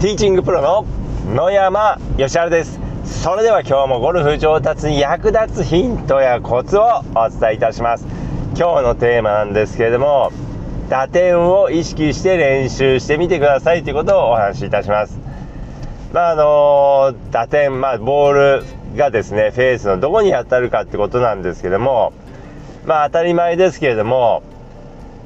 ティーチングプロの野山義晴です。それでは今日もゴルフ上達に役立つヒントやコツをお伝えいたします。今日のテーマなんですけれども打点を意識して練習してみてくださいということをお話しいたします。まああの打点、まあ、ボールがですねフェースのどこに当たるかってことなんですけどもまあ当たり前ですけれども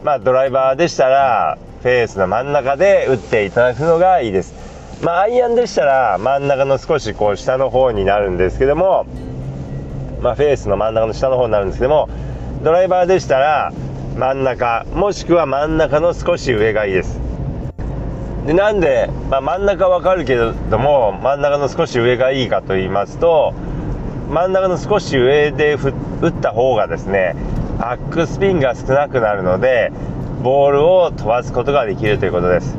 まあドライバーでしたらフェースの真ん中で打っていただくのがいいです。まあ、アイアンでしたら真ん中の少しこう下の方になるんですけども、まあ、フェースの真ん中の下の方になるんですけどもドライバーでしたら真ん中もしくは真ん中の少し上がいいです。でなんで、まあ、真ん中わかるけれども真ん中の少し上がいいかと言いますと真ん中の少し上で打った方がですねバックスピンが少なくなるのでボールを飛ばすことができるということです、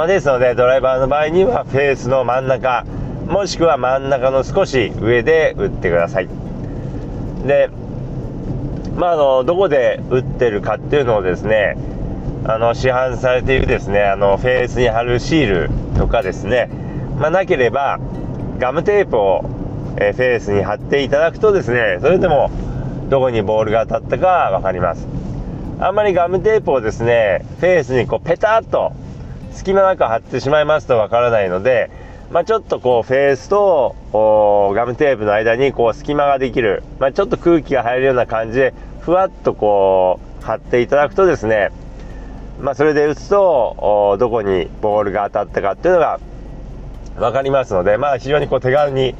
まあ、ですのでドライバーの場合にはフェースの真ん中もしくは真ん中の少し上で打ってください。でまあ、のどこで打ってるかっていうのをですねあの市販されているですねあのフェースに貼るシールとかですね、まあ、なければガムテープを、えフェースに貼っていただくとですねそれでもどこにボールが当たったか分かります。あんまりガムテープをですねフェースにこうペタッと隙間なく貼ってしまいますとわからないので、まあ、ちょっとこうフェースとガムテープの間にこう隙間ができる、まあ、ちょっと空気が入るような感じでふわっとこう貼っていただくとですね、まあ、それで打つとどこにボールが当たったかっていうのが分かりますので、まあ、非常にこう手軽に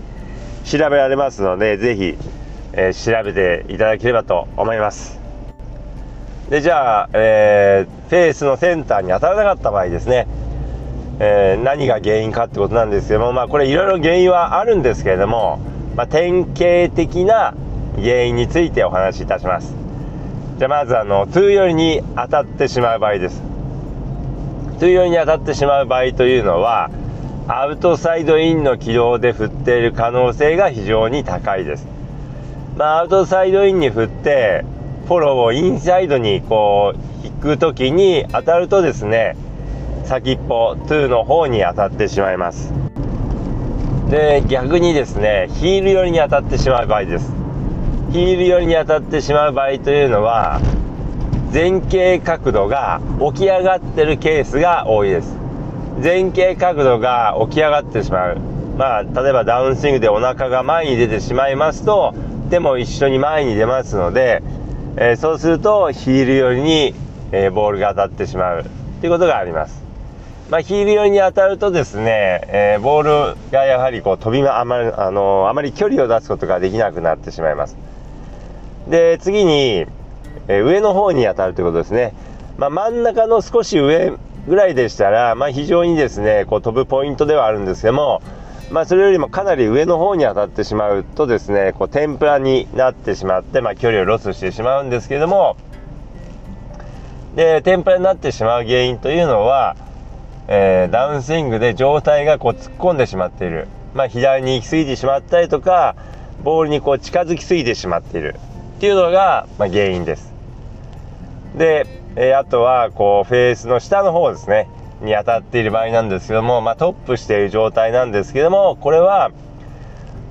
調べられますので是非、えー、調べていただければと思います。でじゃあ、えー、フェースのセンターに当たらなかった場合ですね、えー、何が原因かってことなんですけども、まあ、これいろいろ原因はあるんですけれども、まあ、典型的な原因についてお話しいたします。じゃあまずあのトゥー寄りに当たってしまう場合です。トゥー寄りに当たってしまう場合というのはアウトサイドインの軌道で振っている可能性が非常に高いです、まあ、アウトサイドインに振ってフォローをインサイドにこう引く時に当たるとですね先っぽ2の方に当たってしまいます。で逆にですねヒール寄りに当たってしまう場合です。ヒール寄りに当たってしまう場合というのは前傾角度が起き上がってるケースが多いです。前傾角度が起き上がってしまう。まあ例えばダウンスイングでお腹が前に出てしまいますと手も一緒に前に出ますのでえー、そうするとヒール寄りに、えー、ボールが当たってしまうということがあります。まあ、ヒール寄りに当たるとですね、えー、ボールがやはりこう飛びあまり、あのあまり距離を出すことができなくなってしまいます。で次に、え上の方に当たるということですね。まあ、真ん中の少し上ぐらいでしたら、まあ、非常にですねこう飛ぶポイントではあるんですけどもまあ、それよりもかなり上の方に当たってしまうとですねこう天ぷらになってしまって、まあ、距離をロスしてしまうんですけども。で天ぷらになってしまう原因というのは、えー、ダウンスイングで状態がこう突っ込んでしまっている、まあ、左に行き過ぎてしまったりとかボールにこう近づきすぎてしまっている。っていうのが、まあ、原因です。で、えー、あとはこうフェースの下の方ですね。に当たっている場合なんですけども、まあ、トップしている状態なんですけどもこれは、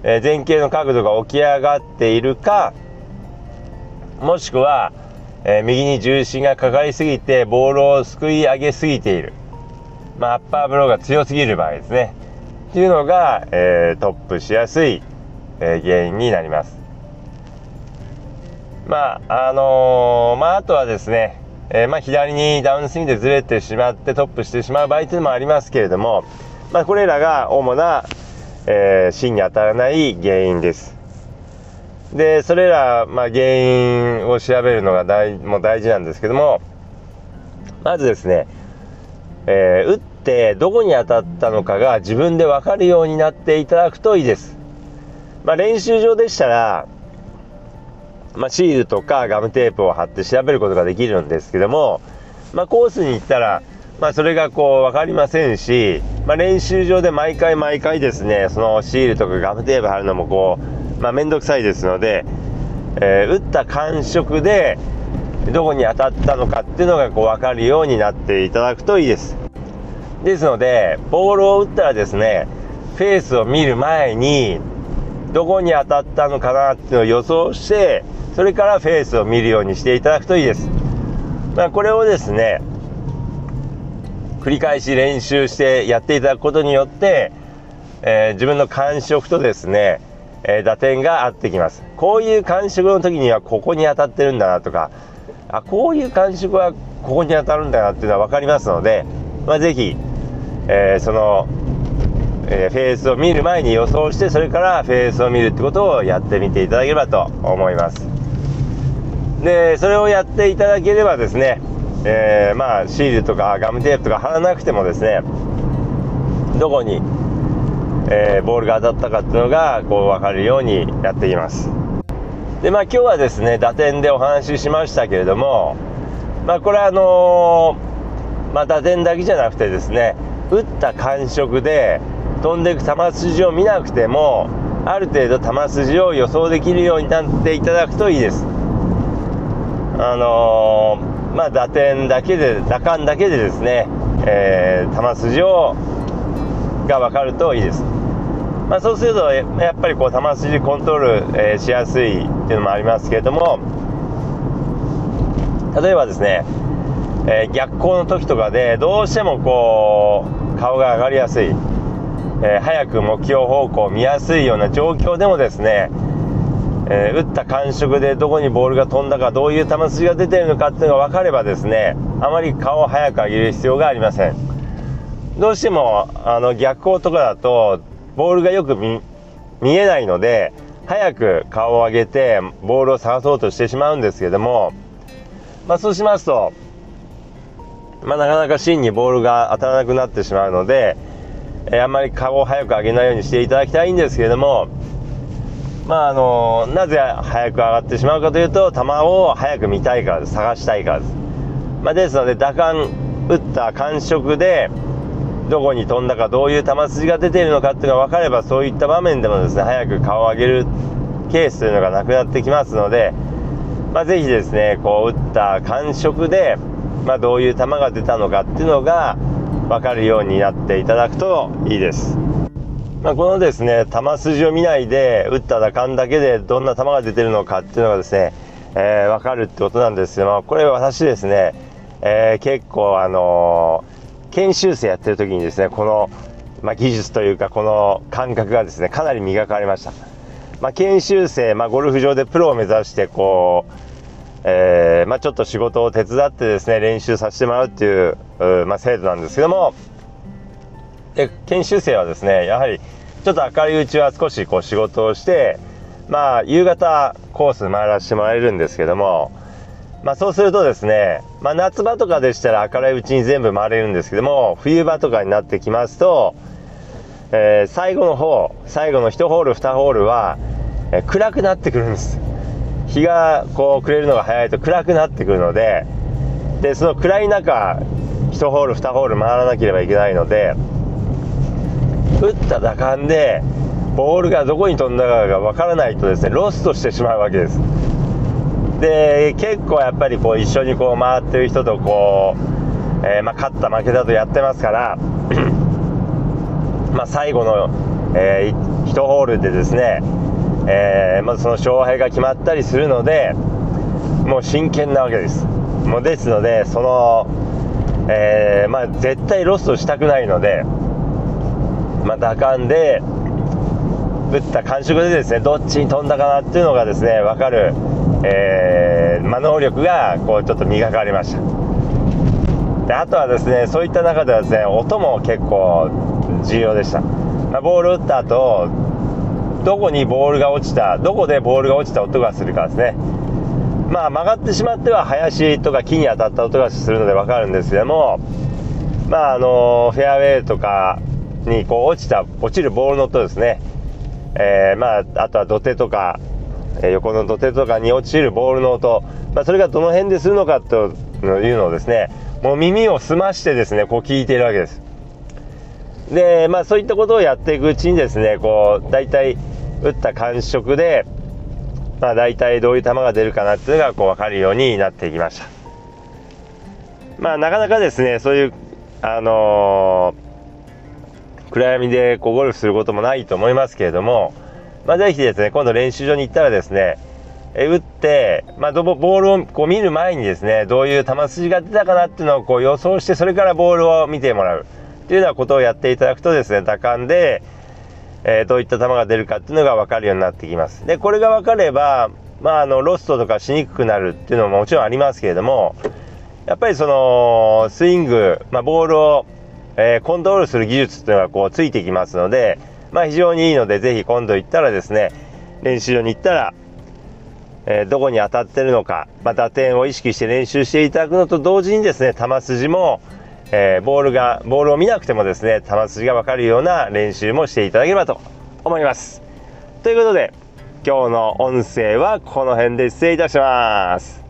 え前傾の角度が起き上がっているかもしくは、え右に重心がかかりすぎてボールをすくい上げすぎている、まあ、アッパーブローが強すぎる場合ですねっていうのが、え、トップしやすい、え原因になります。まああのー、まあ、あとはですねえー、まあ、左にダウンスイングでずれてしまってトップしてしまう場合というのもありますけれども、まあ、これらが主な、えー、芯に当たらない原因です。でそれら、まあ、原因を調べるのが大も大事なんですけどもまずですね、えー、打ってどこに当たったのかが自分で分かるようになっていただくといいです。まあ、練習場でしたらまあ、シールとかガムテープを貼って調べることができるんですけども、まあ、コースに行ったら、まあ、それがこう分かりませんし、まあ、練習場で毎回毎回ですねそのシールとかガムテープ貼るのもこう、まあ、めんどくさいですので、えー、打った感触でどこに当たったのかっていうのがこう分かるようになっていただくといいです。ですのでボールを打ったらですねフェースを見る前にどこに当たったのかなっていうのを予想してそれからフェースを見るようにしていただくといいです、まあ、これをですね繰り返し練習してやっていただくことによって、えー、自分の感触とですね、えー、打点が合ってきます。こういう感触の時にはここに当たってるんだなとかあこういう感触はここに当たるんだなっていうのは分かりますので、まあ、ぜひ、えー、その、えー、フェースを見る前に予想してそれからフェースを見るってことをやってみていただければと思います。でそれをやっていただければですね、えー、まあシールとかガムテープとか貼らなくてもですねどこに、えボールが当たったかっていうのがこう分かるようにやっています。でまあ今日はですね打点でお話ししましたけれどもまあこれはあの、まあ、打点だけじゃなくてですね打った感触で飛んでいく球筋を見なくてもある程度球筋を予想できるようになっていただくといいです。あのー、まあ打点だけで打感だけでですね、えー、球筋をが分かるといいです。まあ、そうするとやっぱりこう球筋コントロール、えー、しやすいっていうのもありますけれども例えばですね、え、逆光の時とかでどうしてもこう顔が上がりやすい、えー、早く目標方向を見やすいような状況でもですね、え打った感触でどこにボールが飛んだかどういう球筋が出てるのかっていうのが分かればですねあまり顔を早く上げる必要がありません。どうしてもあの逆光とかだとボールがよく見えないので早く顔を上げてボールを探そうとしてしまうんですけども、まあ、そうしますと、まあ、なかなか芯にボールが当たらなくなってしまうので、えー、あんまり顔を早く上げないようにしていただきたいんですけれども、まああのなぜ早く上がってしまうかというと球を早く見たいからです。探したいからです、まあ、ですので打感打った感触でどこに飛んだかどういう球筋が出ているのかっていうのが分かればそういった場面でもですね早く顔を上げるケースというのがなくなってきますので、まあ、ぜひですねこう打った感触で、まあ、どういう球が出たのかっていうのが分かるようになっていただくといいです。まあ、このですね球筋を見ないで打った打感だけでどんな球が出てるのかっていうのがですね、えー、分かるってことなんですけどこれ私ですね、えー、結構あのー研修生やってる時にですねこの、まあ、技術というかこの感覚がですねかなり磨かれました、まあ、研修生、まあ、ゴルフ場でプロを目指してこう、えー、まあ、ちょっと仕事を手伝ってですね練習させてもらうっていうう、ま制度なんですけども。で研修生はですねやはりちょっと明るいうちは少しこう仕事をしてまあ夕方コース回らせてもらえるんですけども。まあ、そうするとですね、まあ、夏場とかでしたら明るいうちに全部回れるんですけども冬場とかになってきますと、えー、最後の方最後の1ホール2ホールは、えー、暗くなってくるんです。日がこう暮れるのが早いと暗くなってくるのででその暗い中1ホール2ホール回らなければいけないので打った打感でボールがどこに飛んだかが分からないとですねロストしてしまうわけです。で結構やっぱりこう一緒にこう回ってる人とこう、えー、まあ、勝った負けたとやってますから ま最後の、えー、1ホールでですね、えー、まずその勝敗が決まったりするのでもう真剣なわけです。もうですのでその、えまあ、絶対ロストしたくないので、まあ、打感で打った感触でですねどっちに飛んだかなっていうのがですね分かるえー、まあ、能力がこうちょっと磨かれました。であとはですねそういった中ではですね音も結構重要でした、ま、ボール打った後どこにボールが落ちたどこでボールが落ちた音がするかですね。まあ曲がってしまっては林とか木に当たった音がするので分かるんですけどもまああのフェアウェイとかにこう落ちた落ちるボールの音ですね。えー、まああとは土手とかえ横の土手とかに落ちるボールの音、まあ、それがどの辺でするのかというのをですねもう耳を澄ましてですねこう聞いているわけです。でまあそういったことをやっていくうちにですねこう大体打った感触でまあ大体どういう球が出るかなっていうのがこう分かるようになっていきました。まあなかなかですねそういうあのー、暗闇でこうゴルフすることもないと思いますけれども、まあ、ぜひですね今度練習場に行ったらですねえ打って、まあ、ボールをこう見る前にですねどういう球筋が出たかなっていうのをこう予想してそれからボールを見てもらう。っていうようなことをやっていただくとですね打感で、えー、どういった球が出るかっていうのが分かるようになってきます。でこれが分かれば、まあ、あのロストとかしにくくなるっていうのももちろんありますけれどもやっぱりそのスイング、まあ、ボールを、えー、コントロールする技術っていうのがこうついてきますので、まあ、非常にいいのでぜひ今度行ったらですね練習場に行ったらえどこに当たってるのか、まあ、打点を意識して練習していただくのと同時にですね球筋も、えー、ボールがボールを見なくてもですね球筋がわかるような練習もしていただければと思います。ということで今日の音声はこの辺で失礼いたします。